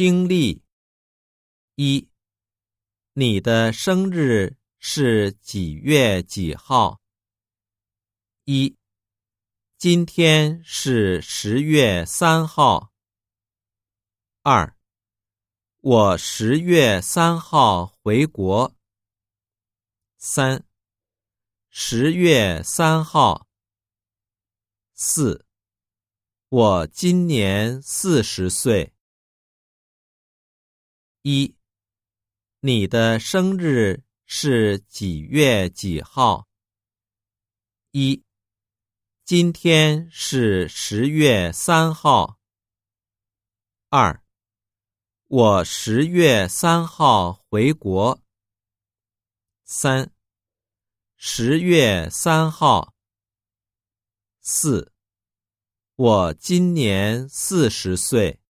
听力一，你的生日是几月几号？一，今天是十月三号。二，我十月三号回国。三，十月三号。四，我今年四十岁。一，你的生日是几月几号？一，今天是十月三号。二，我十月三号回国。三，十月三号。四，我今年四十岁。